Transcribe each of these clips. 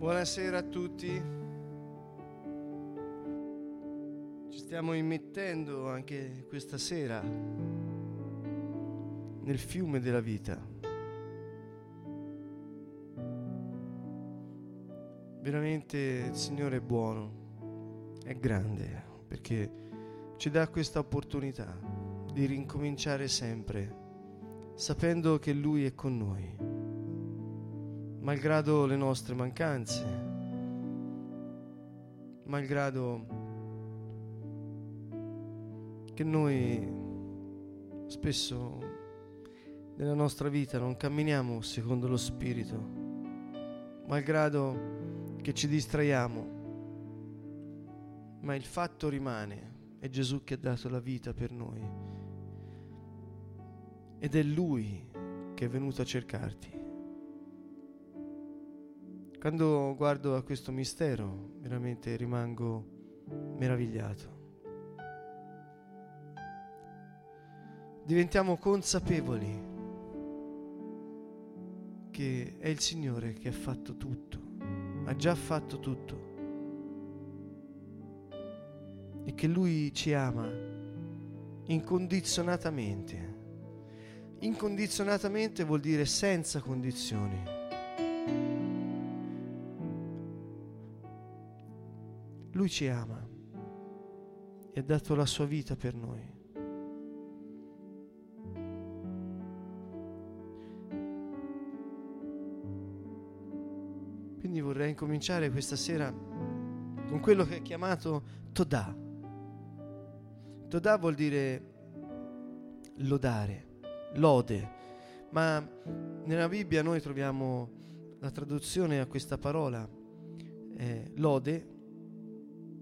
Buonasera a tutti. Ci stiamo immettendo anche questa sera nel fiume della vita. Veramente il Signore è buono, è grande, perché ci dà questa opportunità di rincominciare sempre, sapendo che Lui è con noi, malgrado le nostre mancanze, malgrado che noi spesso nella nostra vita non camminiamo secondo lo Spirito, malgrado che ci distraiamo, ma il fatto rimane, è Gesù che ha dato la vita per noi ed è Lui che è venuto a cercarti. Quando guardo a questo mistero, veramente rimango meravigliato. Diventiamo consapevoli che è il Signore che ha fatto tutto ha già fatto tutto e che Lui ci ama incondizionatamente. Incondizionatamente vuol dire senza condizioni. Lui ci ama e ha dato la sua vita per noi. Quindi vorrei incominciare questa sera con quello che è chiamato Todà. Todà vuol dire lodare, lode, ma nella Bibbia noi troviamo la traduzione a questa parola eh, lode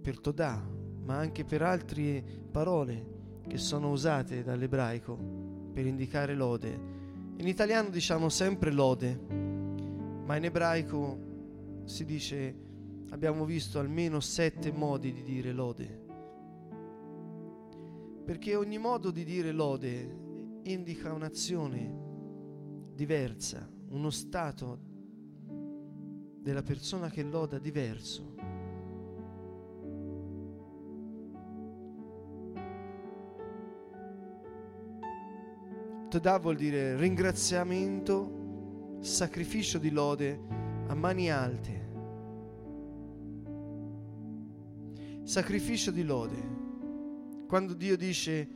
per Todà, ma anche per altre parole che sono usate dall'ebraico per indicare lode. In italiano diciamo sempre lode, ma in ebraico si dice, abbiamo visto almeno sette modi di dire lode. Perché ogni modo di dire lode indica un'azione diversa, uno stato della persona che loda diverso. Todah vuol dire ringraziamento, sacrificio di lode a mani alte. Sacrificio di lode. Quando Dio dice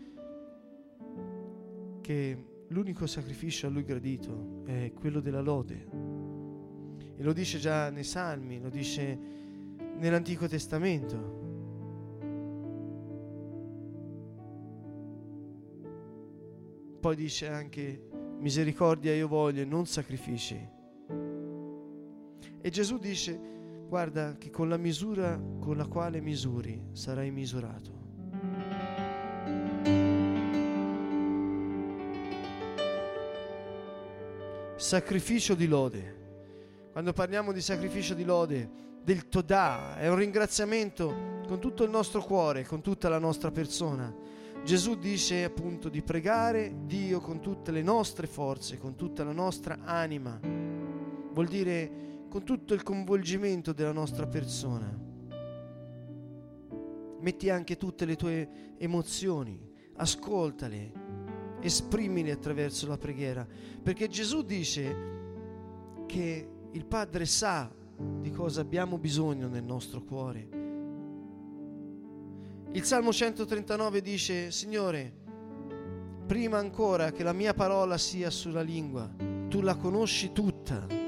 che l'unico sacrificio a Lui gradito è quello della lode. E lo dice già nei Salmi, lo dice nell'Antico Testamento. Poi dice anche misericordia io voglio e non sacrifici. E Gesù dice, guarda che con la misura con la quale misuri sarai misurato. Sacrificio di lode. Quando parliamo di sacrificio di lode, del Todà, è un ringraziamento con tutto il nostro cuore, con tutta la nostra persona. Gesù dice appunto di pregare Dio con tutte le nostre forze, con tutta la nostra anima. Vuol dire con tutto il coinvolgimento della nostra persona. Metti anche tutte le tue emozioni, ascoltale, esprimili attraverso la preghiera, perché Gesù dice che il Padre sa di cosa abbiamo bisogno nel nostro cuore. Il Salmo 139 dice, Signore, prima ancora che la mia parola sia sulla lingua, tu la conosci tutta.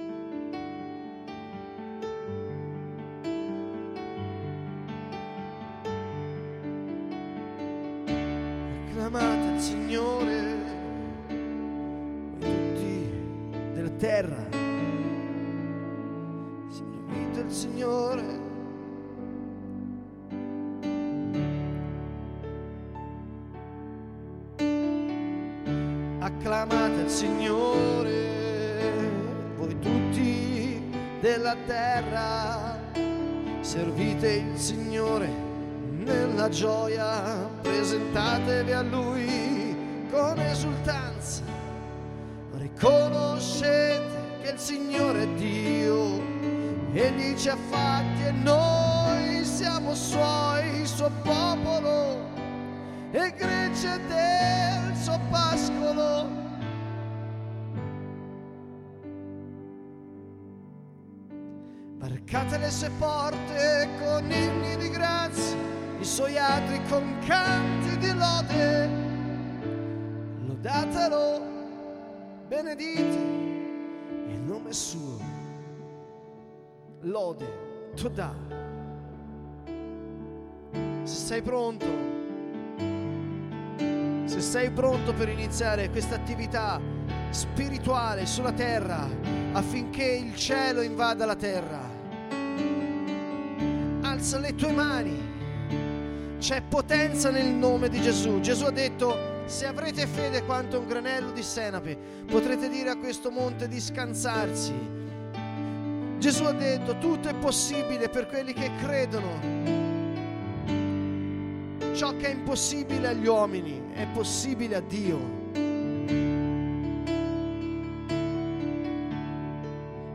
Acclamate il Signore, voi tutti della terra, servite il Signore nella gioia, presentatevi a Lui con esultanza, riconoscete che il Signore è Dio, egli ci ha fatti e noi siamo suoi, suo popolo e gregge del suo pascolo. Varcate le sue porte con inni di grazia, i suoi atri con canti di lode. Lodatelo, benedite il nome suo. Lode, Toda. Se sei pronto, se sei pronto per iniziare questa attività spirituale sulla terra affinché il cielo invada la terra, alza le tue mani. C'è potenza nel nome di Gesù. Gesù ha detto, se avrete fede quanto un granello di senape, potrete dire a questo monte di scansarsi. Gesù ha detto, tutto è possibile per quelli che credono. Ciò che è impossibile agli uomini è possibile a Dio.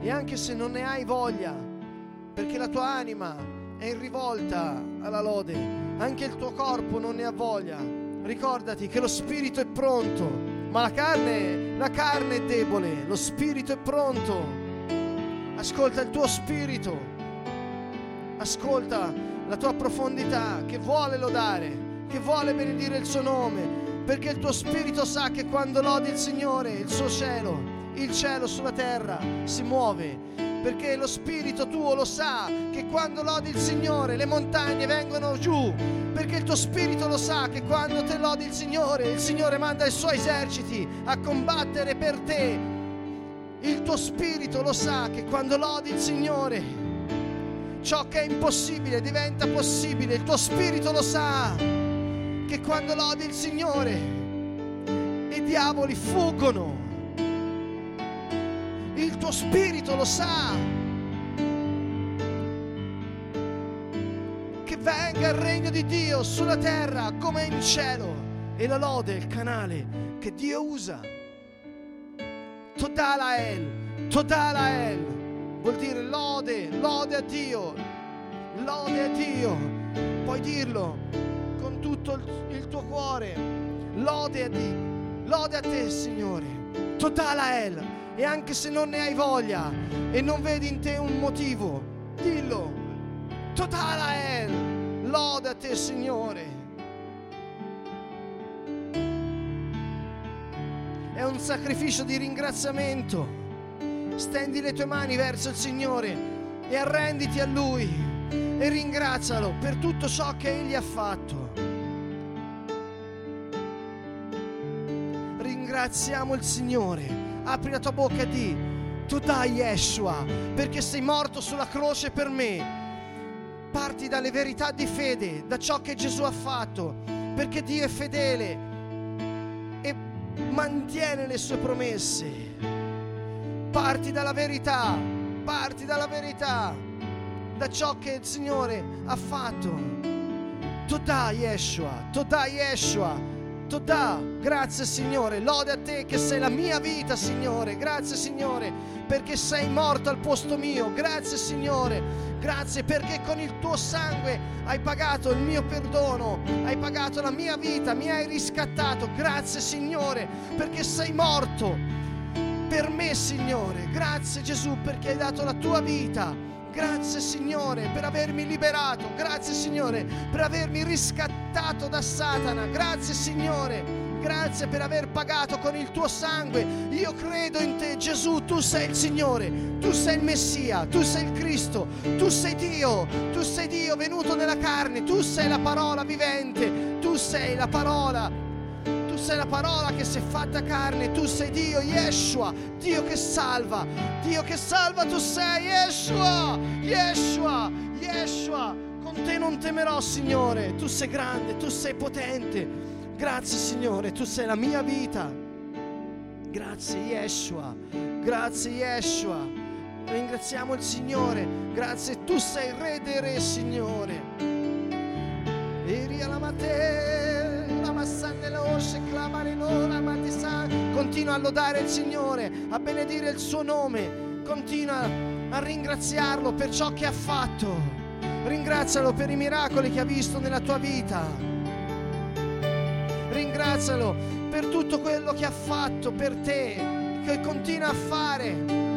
E anche se non ne hai voglia, perché la tua anima è in rivolta alla lode, anche il tuo corpo non ne ha voglia. Ricordati che lo spirito è pronto, ma la carne, la carne è debole, lo spirito è pronto. Ascolta il tuo spirito, ascolta la tua profondità che vuole lodare, che vuole benedire il suo nome, perché il tuo spirito sa che quando lodi il Signore, il suo cielo, il cielo sulla terra si muove perché lo spirito tuo lo sa che quando lodi il Signore le montagne vengono giù, perché il tuo spirito lo sa che quando te lodi il Signore, il Signore manda i suoi eserciti a combattere per te. Il tuo spirito lo sa che quando lodi il Signore, ciò che è impossibile diventa possibile. Il tuo spirito lo sa che quando lodi il Signore, i diavoli fuggono il tuo spirito lo sa. Che venga il regno di Dio sulla terra come in cielo e la lode, il canale che Dio usa. Todalael, Todalael vuol dire lode, lode a Dio, lode a Dio. Puoi dirlo con tutto il, tuo cuore, lode a Dio, lode a te Signore. Todalael e anche se non ne hai voglia e non vedi in te un motivo, dillo. Totala è loda te Signore. È un sacrificio di ringraziamento. Stendi le tue mani verso il Signore e arrenditi a Lui e ringrazialo per tutto ciò che Egli ha fatto. Ringraziamo il Signore apri la tua bocca e di, tu dai Yeshua, perché sei morto sulla croce per me. Parti dalle verità di fede, da ciò che Gesù ha fatto, perché Dio è fedele e mantiene le sue promesse. Parti dalla verità, parti dalla verità, da ciò che il Signore ha fatto. Tu dai Yeshua, tu dai Yeshua Toda, grazie Signore, lode a te che sei la mia vita Signore, grazie Signore perché sei morto al posto mio, grazie Signore, grazie perché con il tuo sangue hai pagato il mio perdono, hai pagato la mia vita, mi hai riscattato, grazie Signore perché sei morto per me Signore, grazie Gesù perché hai dato la tua vita Grazie Signore per avermi liberato, grazie Signore per avermi riscattato da Satana, grazie Signore. Grazie per aver pagato con il tuo sangue. Io credo in te, Gesù. Tu sei il Signore, tu sei il Messia, tu sei il Cristo, tu sei Dio, tu sei Dio venuto nella carne, tu sei la parola vivente, tu sei la parola sei la parola che si è fatta carne, tu sei Dio, Yeshua, Dio che salva, Dio che salva, tu sei Yeshua, Yeshua, Yeshua. Con te non temerò, Signore, tu sei grande, tu sei potente. Grazie, Signore, tu sei la mia vita. Grazie, Yeshua, grazie, Yeshua. Ringraziamo il Signore, grazie, tu sei Re dei Re, Signore. Eri alla mattina. Continua a lodare il Signore, a benedire il suo nome. Continua a ringraziarlo per ciò che ha fatto. Ringrazialo per i miracoli che ha visto nella tua vita. Ringrazialo per tutto quello che ha fatto per te, che continua a fare.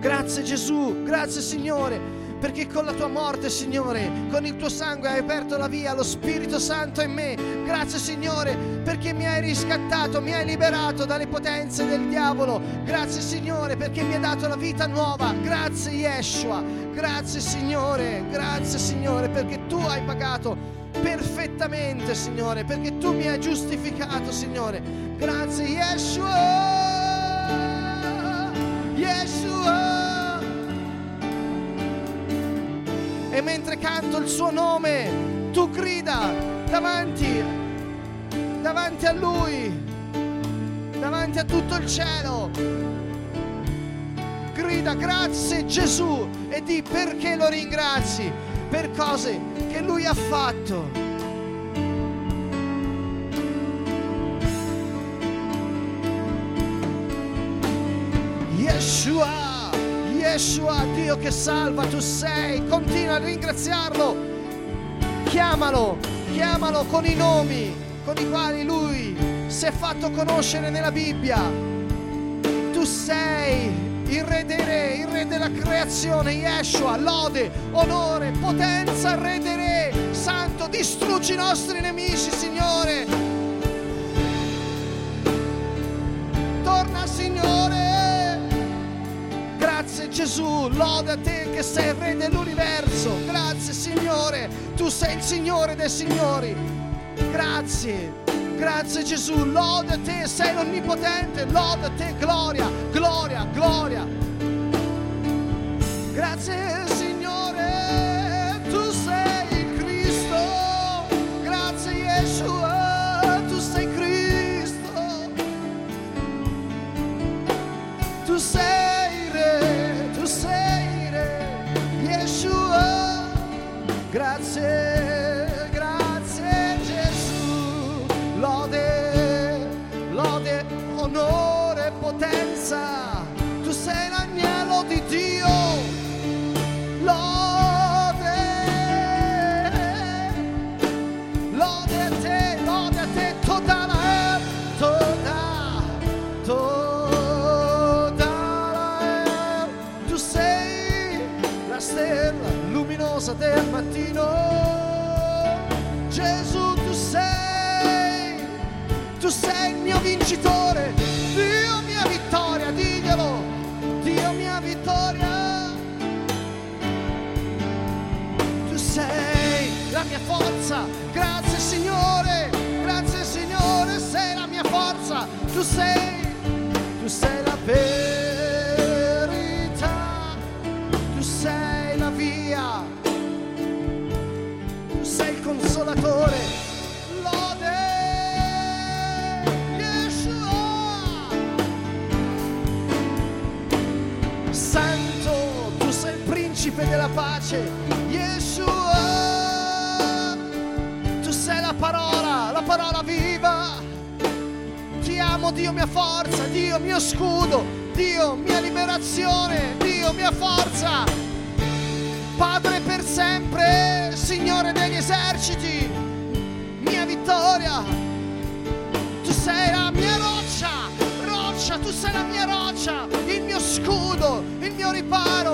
Grazie Gesù, grazie Signore perché con la tua morte, Signore, con il tuo sangue hai aperto la via allo Spirito Santo in me. Grazie, Signore, perché mi hai riscattato, mi hai liberato dalle potenze del diavolo. Grazie, Signore, perché mi hai dato la vita nuova. Grazie, Yeshua. Grazie, Signore. Grazie, Signore, perché tu hai pagato perfettamente, Signore, perché tu mi hai giustificato, Signore. Grazie, Yeshua. Yeshua. E mentre canto il suo nome, tu grida davanti, davanti a lui, davanti a tutto il cielo. Grida grazie Gesù e di perché lo ringrazi per cose che lui ha fatto. Yeshua, Dio che salva, tu sei, continua a ringraziarlo, chiamalo, chiamalo con i nomi con i quali lui si è fatto conoscere nella Bibbia. Tu sei il re dei re, il re della creazione, Yeshua, lode, onore, potenza, re dei re, santo, distruggi i nostri nemici, Signore. Gesù, a te che sei il Re dell'universo. Grazie Signore, tu sei il Signore dei Signori. Grazie, grazie Gesù, lode a te, sei l'Onnipotente, a te, gloria, gloria, gloria. Grazie luminosa del mattino. Gesù, tu sei, tu sei il mio vincitore, Dio mia vittoria, diglielo, Dio mia vittoria. Tu sei la mia forza, grazie Signore, grazie Signore, sei la mia forza, tu sei, tu sei la verità, principe della pace. Yeshua. Tu sei la parola, la parola viva. Ti amo Dio mia forza, Dio mio scudo, Dio mia liberazione, Dio mia forza. Padre per sempre, Signore degli eserciti, mia vittoria. Tu sei la mia roccia, roccia, tu sei la mia roccia, il mio scudo, il mio riparo.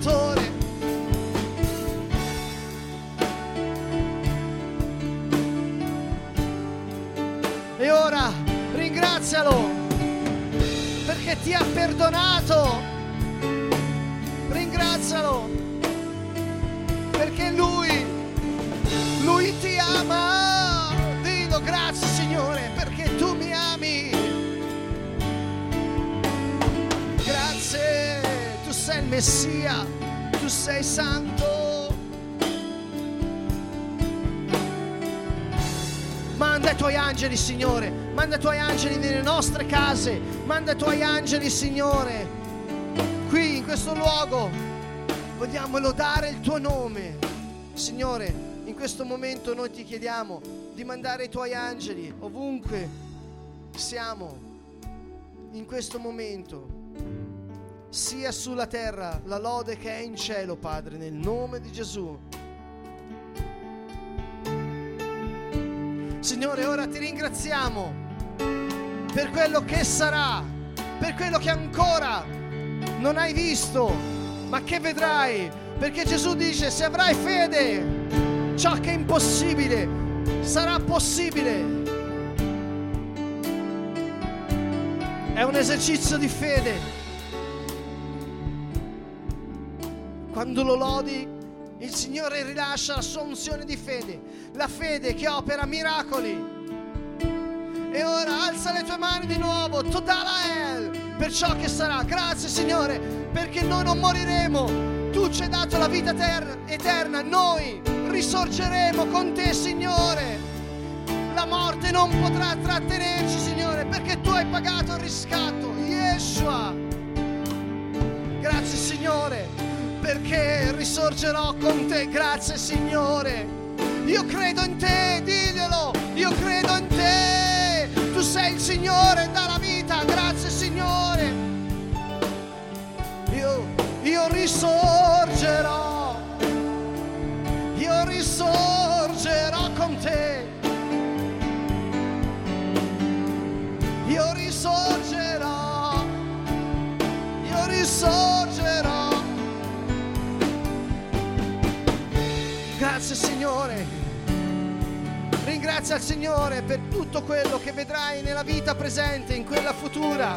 Salvatore. E ora ringrazialo perché ti ha perdonato. Ringrazialo perché lui, lui ti ama. Dillo grazie sei il Messia, tu sei santo. Manda i tuoi angeli, Signore. Manda i tuoi angeli nelle nostre case. Manda i tuoi angeli, Signore. Qui, in questo luogo, vogliamo lodare il tuo nome. Signore, In questo momento noi ti chiediamo di mandare i tuoi angeli ovunque siamo in questo momento, sia sulla terra la lode che è in cielo, Padre, nel nome di Gesù. Signore, ora ti ringraziamo per quello che sarà, per quello che ancora non hai visto, ma che vedrai, perché Gesù dice, se avrai fede, ciò che è impossibile sarà possibile. È un esercizio di fede. Quando lo lodi, il Signore rilascia la sua unzione di fede, la fede che opera miracoli. E ora alza le tue mani di nuovo, Todalael, per ciò che sarà. Grazie Signore, perché noi non moriremo. Tu ci hai dato la vita eterna, eterna, noi risorgeremo con te Signore. La morte non potrà trattenerci Signore, perché tu hai pagato il riscatto. Yeshua. Grazie Signore perché risorgerò con te. Grazie Signore. Io credo in te, diglielo. Io credo in te. Tu sei il Signore dalla vita. Grazie Signore. Io, io risorgerò. Signore. Ringrazia il Signore per tutto quello che vedrai nella vita presente, in quella futura.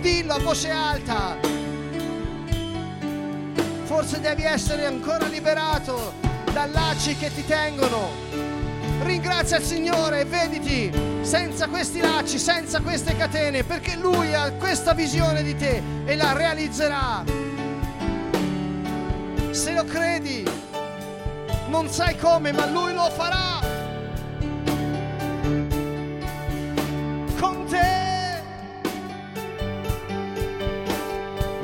Dillo a voce alta. Forse devi essere ancora liberato da lacci che ti tengono. Ringrazia il Signore e vediti senza questi lacci, senza queste catene, perché Lui ha questa visione di te e la realizzerà. Se lo credi, non sai come, ma lui lo farà. Con te.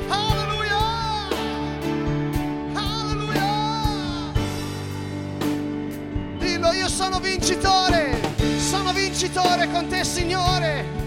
Alleluia! Alleluia! Dillo, io sono vincitore. Sono vincitore con te, Signore.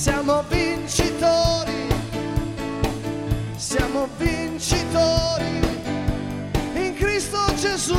Siamo vincitori, siamo vincitori in Cristo Gesù.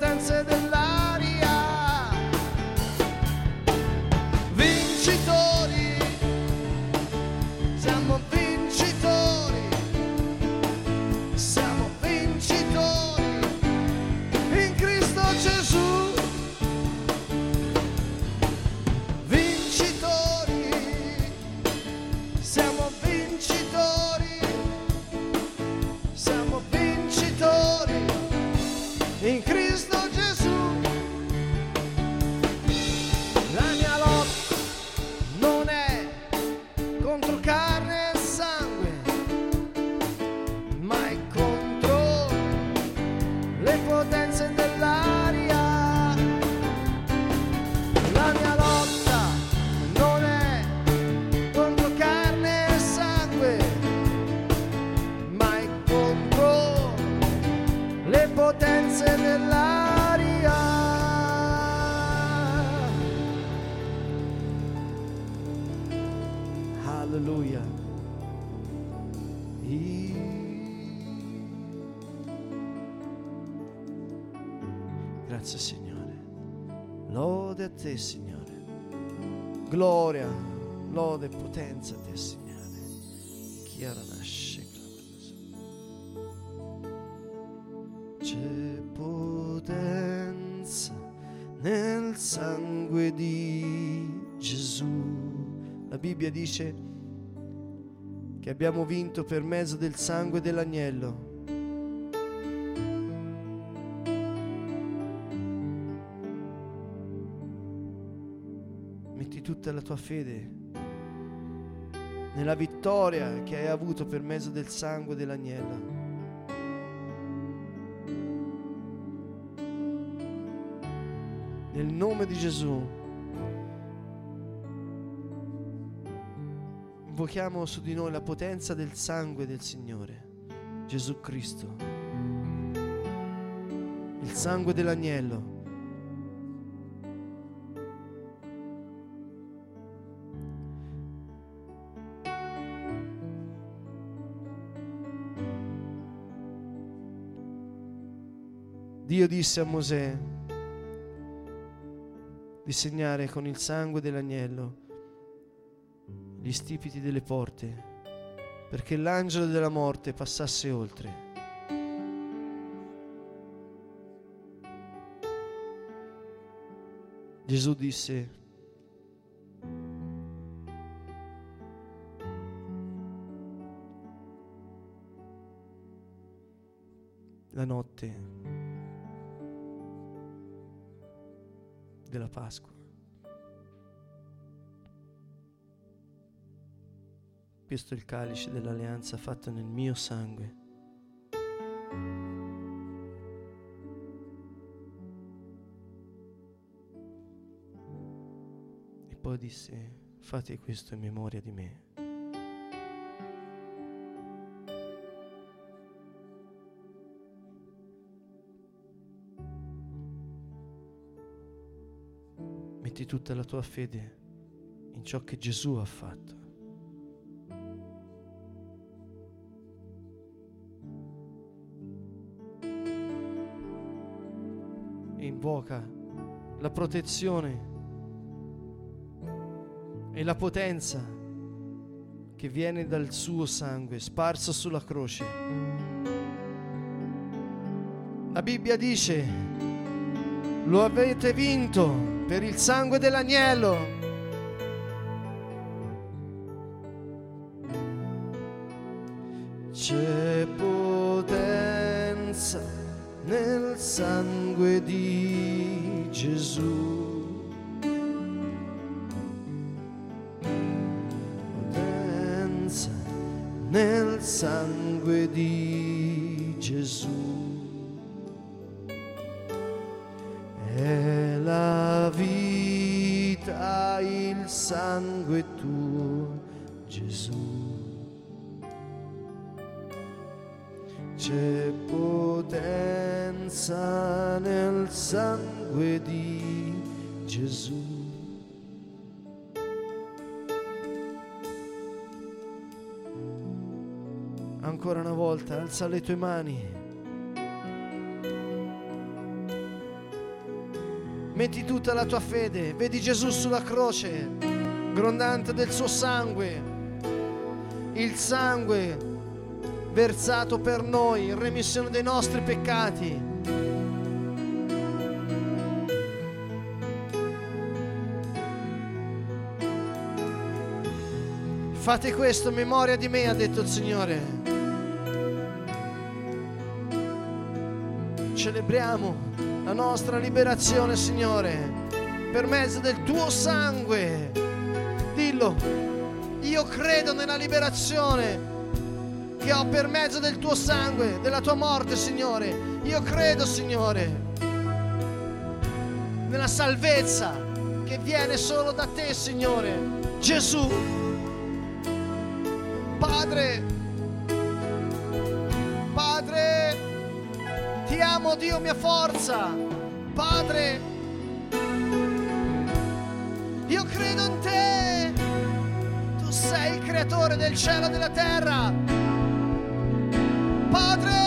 Le potenze e potenza te Signore. Chiara nasce. C'è potenza nel sangue di Gesù. La Bibbia dice che abbiamo vinto per mezzo del sangue dell'agnello. Metti tutta la tua fede nella vittoria che hai avuto per mezzo del sangue dell'agnello. Nel nome di Gesù. invochiamo su di noi la potenza del sangue del Signore, Gesù Cristo, il sangue dell'agnello. Dio disse a Mosè di segnare con il sangue dell'agnello gli stipiti delle porte, perché l'angelo della morte passasse oltre. Gesù disse, la notte della Pasqua. Questo è il calice dell'alleanza fatto nel mio sangue. E poi disse, fate questo in memoria di me. Metti tutta la tua fede in ciò che Gesù ha fatto. invoca la protezione e la potenza che viene dal suo sangue sparso sulla croce. La Bibbia dice, lo avete vinto per il sangue dell'agnello. C'è potenza nel sangue di Gesù. Potenza nel sangue di sangue tuo, Gesù. C'è potenza nel sangue di Gesù. Ancora una volta, alza le tue mani. Metti tutta la tua fede, vedi Gesù sulla croce, grondante del suo sangue, il sangue versato per noi in remissione dei nostri peccati. Fate questo in memoria di me, ha detto il Signore. Celebriamo la nostra liberazione, Signore, per mezzo del tuo sangue. Dillo, io credo nella liberazione che ho per mezzo del tuo sangue, della tua morte, Signore. Io credo, Signore, nella salvezza che viene solo da te, Signore. Gesù, Padre, Padre, ti amo, Dio mia forza. Padre, io credo in te creatore del cielo e della terra. Padre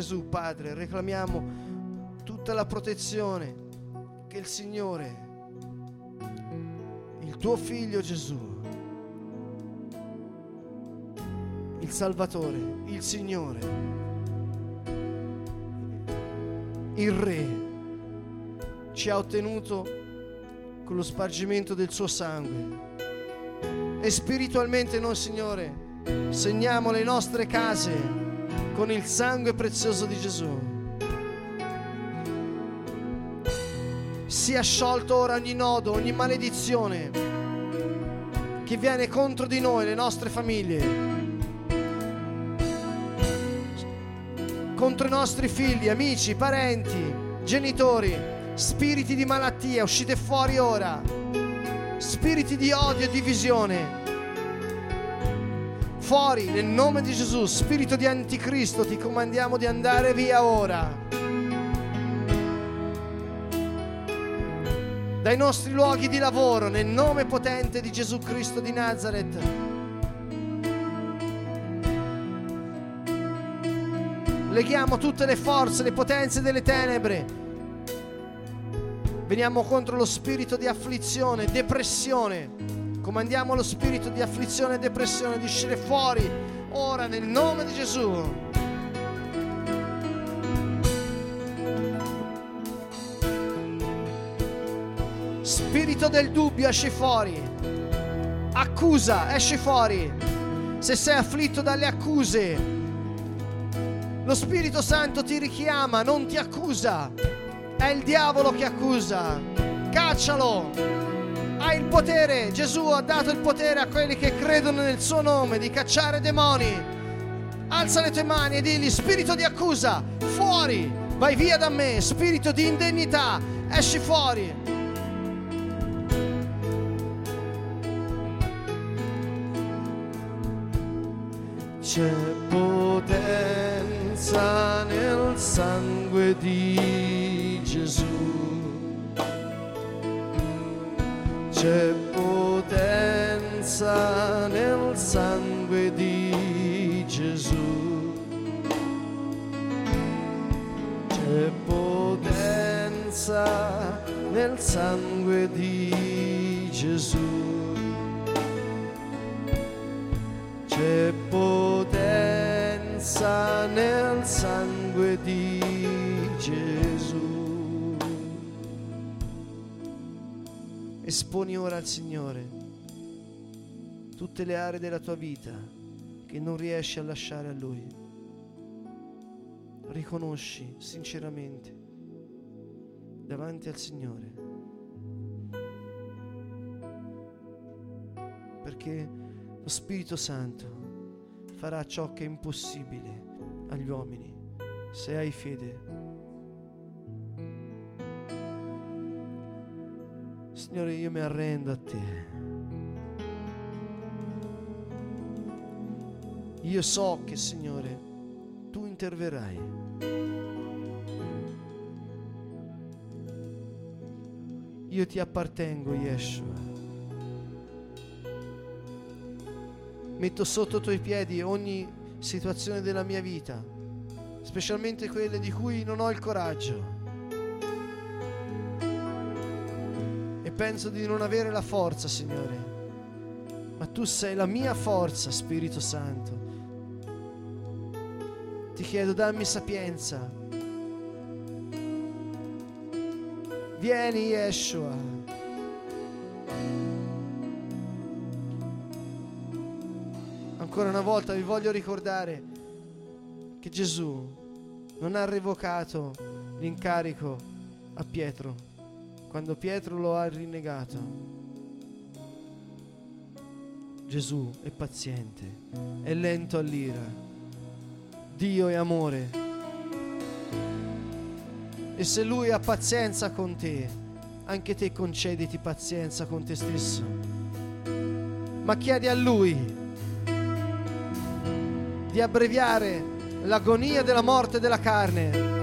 Gesù, Padre, reclamiamo tutta la protezione che il Signore, il tuo figlio Gesù, il Salvatore, il Signore, il Re, ci ha ottenuto con lo spargimento del suo sangue. E spiritualmente noi, Signore, segniamo le nostre case con il sangue prezioso di Gesù. sia sciolto ora ogni nodo, ogni maledizione che viene contro di noi, le nostre famiglie, contro i nostri figli, amici, parenti, genitori, spiriti di malattia, uscite fuori ora, spiriti di odio e divisione. Fuori nel nome di Gesù, spirito di anticristo, ti comandiamo di andare via ora. dai nostri luoghi di lavoro nel nome potente di Gesù Cristo di Nazareth. Leghiamo tutte le forze, le potenze delle tenebre. Veniamo contro lo spirito di afflizione, depressione. Comandiamo lo spirito di afflizione e depressione di uscire fuori ora nel nome di Gesù. spirito del dubbio esci fuori. Accusa, esci fuori. Se sei afflitto dalle accuse, lo Spirito Santo ti richiama, non ti accusa. È il diavolo che accusa. Caccialo. Hai il potere. Gesù ha dato il potere a quelli che credono nel suo nome di cacciare demoni. Alza le tue mani e digli spirito di accusa, fuori. Vai via da me, spirito di indegnità, esci fuori. C'è potenza nel sangue di Gesù. C'è potenza nel sangue di Gesù. C'è potenza nel sangue di Gesù. C'è Esponi ora al Signore tutte le aree della tua vita che non riesci a lasciare a Lui. Riconosci sinceramente davanti al Signore. Perché lo Spirito Santo farà ciò che è impossibile agli uomini se hai fede. Signore, io mi arrendo a te. Io so che, Signore, tu interverrai. Io ti appartengo, Yeshua. Metto sotto i tuoi piedi ogni situazione della mia vita, specialmente quelle di cui non ho il coraggio. Penso di non avere la forza, Signore. Ma tu sei la mia forza, Spirito Santo. Ti chiedo, dammi sapienza. Vieni, Yeshua. ancora una volta vi voglio ricordare che Gesù non ha revocato l'incarico a Pietro quando Pietro lo ha rinnegato. Gesù è paziente, è lento all'ira. Dio è amore. E se Lui ha pazienza con te, anche te concediti pazienza con te stesso. Ma chiedi a Lui di abbreviare l'agonia della morte della carne.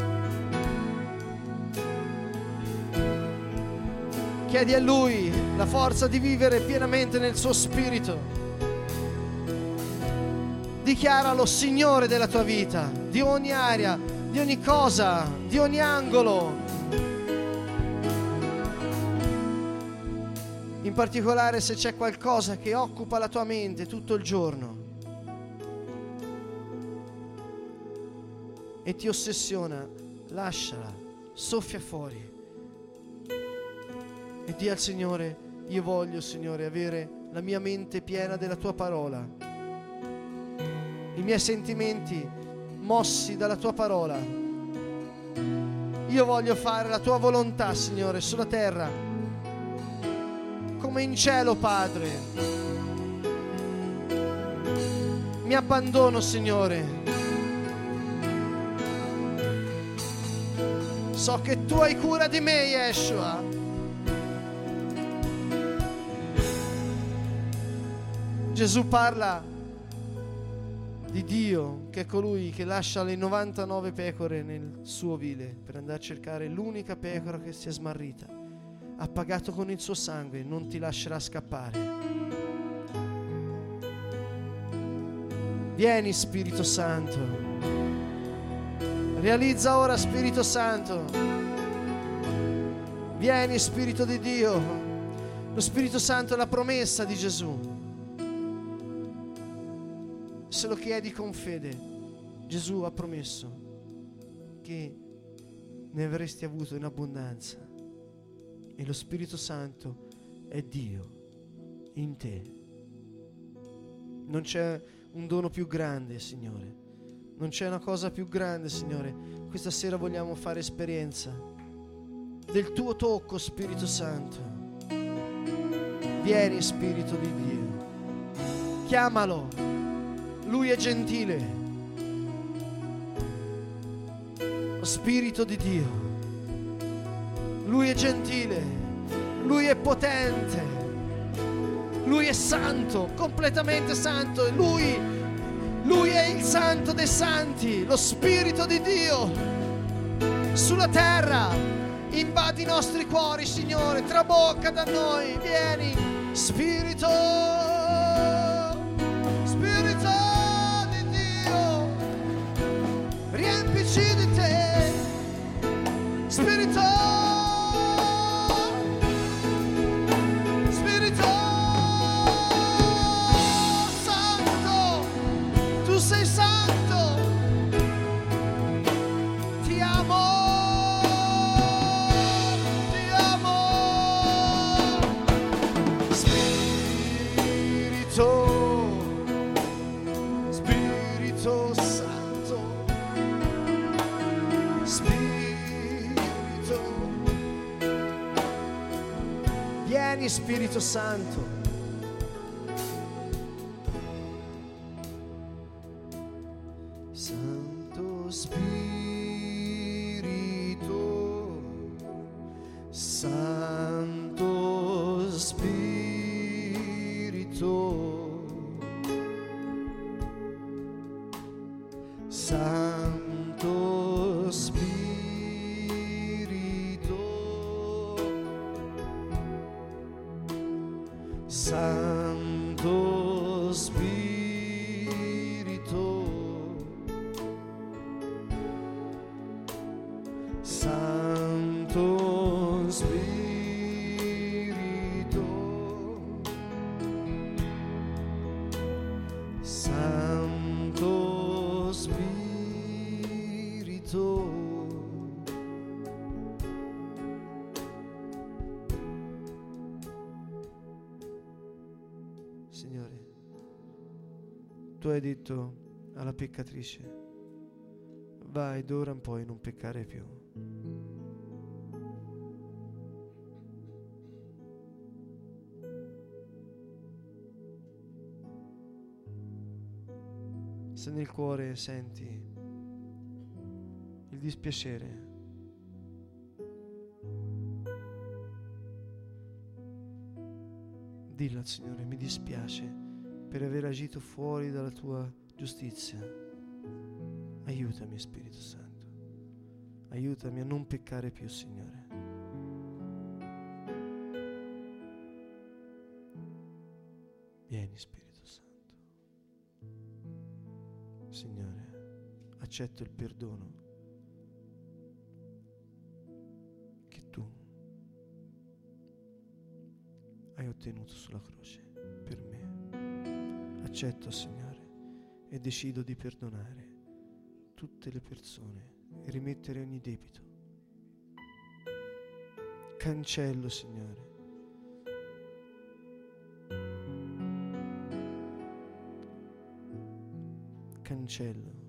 Chiedi a Lui la forza di vivere pienamente nel suo spirito. Dichiaralo Signore della tua vita, di ogni area, di ogni cosa, di ogni angolo. In particolare se c'è qualcosa che occupa la tua mente tutto il giorno e ti ossessiona, lasciala, soffia fuori e di al Signore, io voglio Signore avere la mia mente piena della tua parola, i miei sentimenti mossi dalla tua parola. Io voglio fare la tua volontà, Signore, sulla terra, come in cielo, Padre. Mi abbandono, Signore. So che tu hai cura di me, Yeshua. Gesù parla di Dio che è colui che lascia le 99 pecore nel suo vile per andare a cercare l'unica pecora che si è smarrita. Ha pagato con il suo sangue, non ti lascerà scappare. Vieni Spirito Santo. Realizza ora Spirito Santo. Vieni Spirito di Dio. Lo Spirito Santo è la promessa di Gesù se lo chiedi con fede, Gesù ha promesso che ne avresti avuto in abbondanza e lo Spirito Santo è Dio in te. Non c'è un dono più grande, Signore. Non c'è una cosa più grande, Signore. Questa sera vogliamo fare esperienza del tuo tocco, Spirito Santo. Vieni, Spirito di Dio. Chiamalo. Lui è gentile. Spirito di Dio. Lui è gentile. Lui è potente. Lui è santo, completamente santo. Lui, lui è il santo dei santi, lo Spirito di Dio. Sulla terra, invadi i nostri cuori, Signore, trabocca da noi, vieni, Spirito. Spirito Santo. Hai detto alla peccatrice, vai d'ora in poi non peccare più. Se nel cuore senti il dispiacere, dillo al Signore, mi dispiace per aver agito fuori dalla tua giustizia. Aiutami Spirito Santo. Aiutami a non peccare più, Signore. Vieni Spirito Santo. Signore, accetto il perdono che tu hai ottenuto sulla croce. Accetto, Signore, e decido di perdonare tutte le persone e rimettere ogni debito. Cancello, Signore. Cancello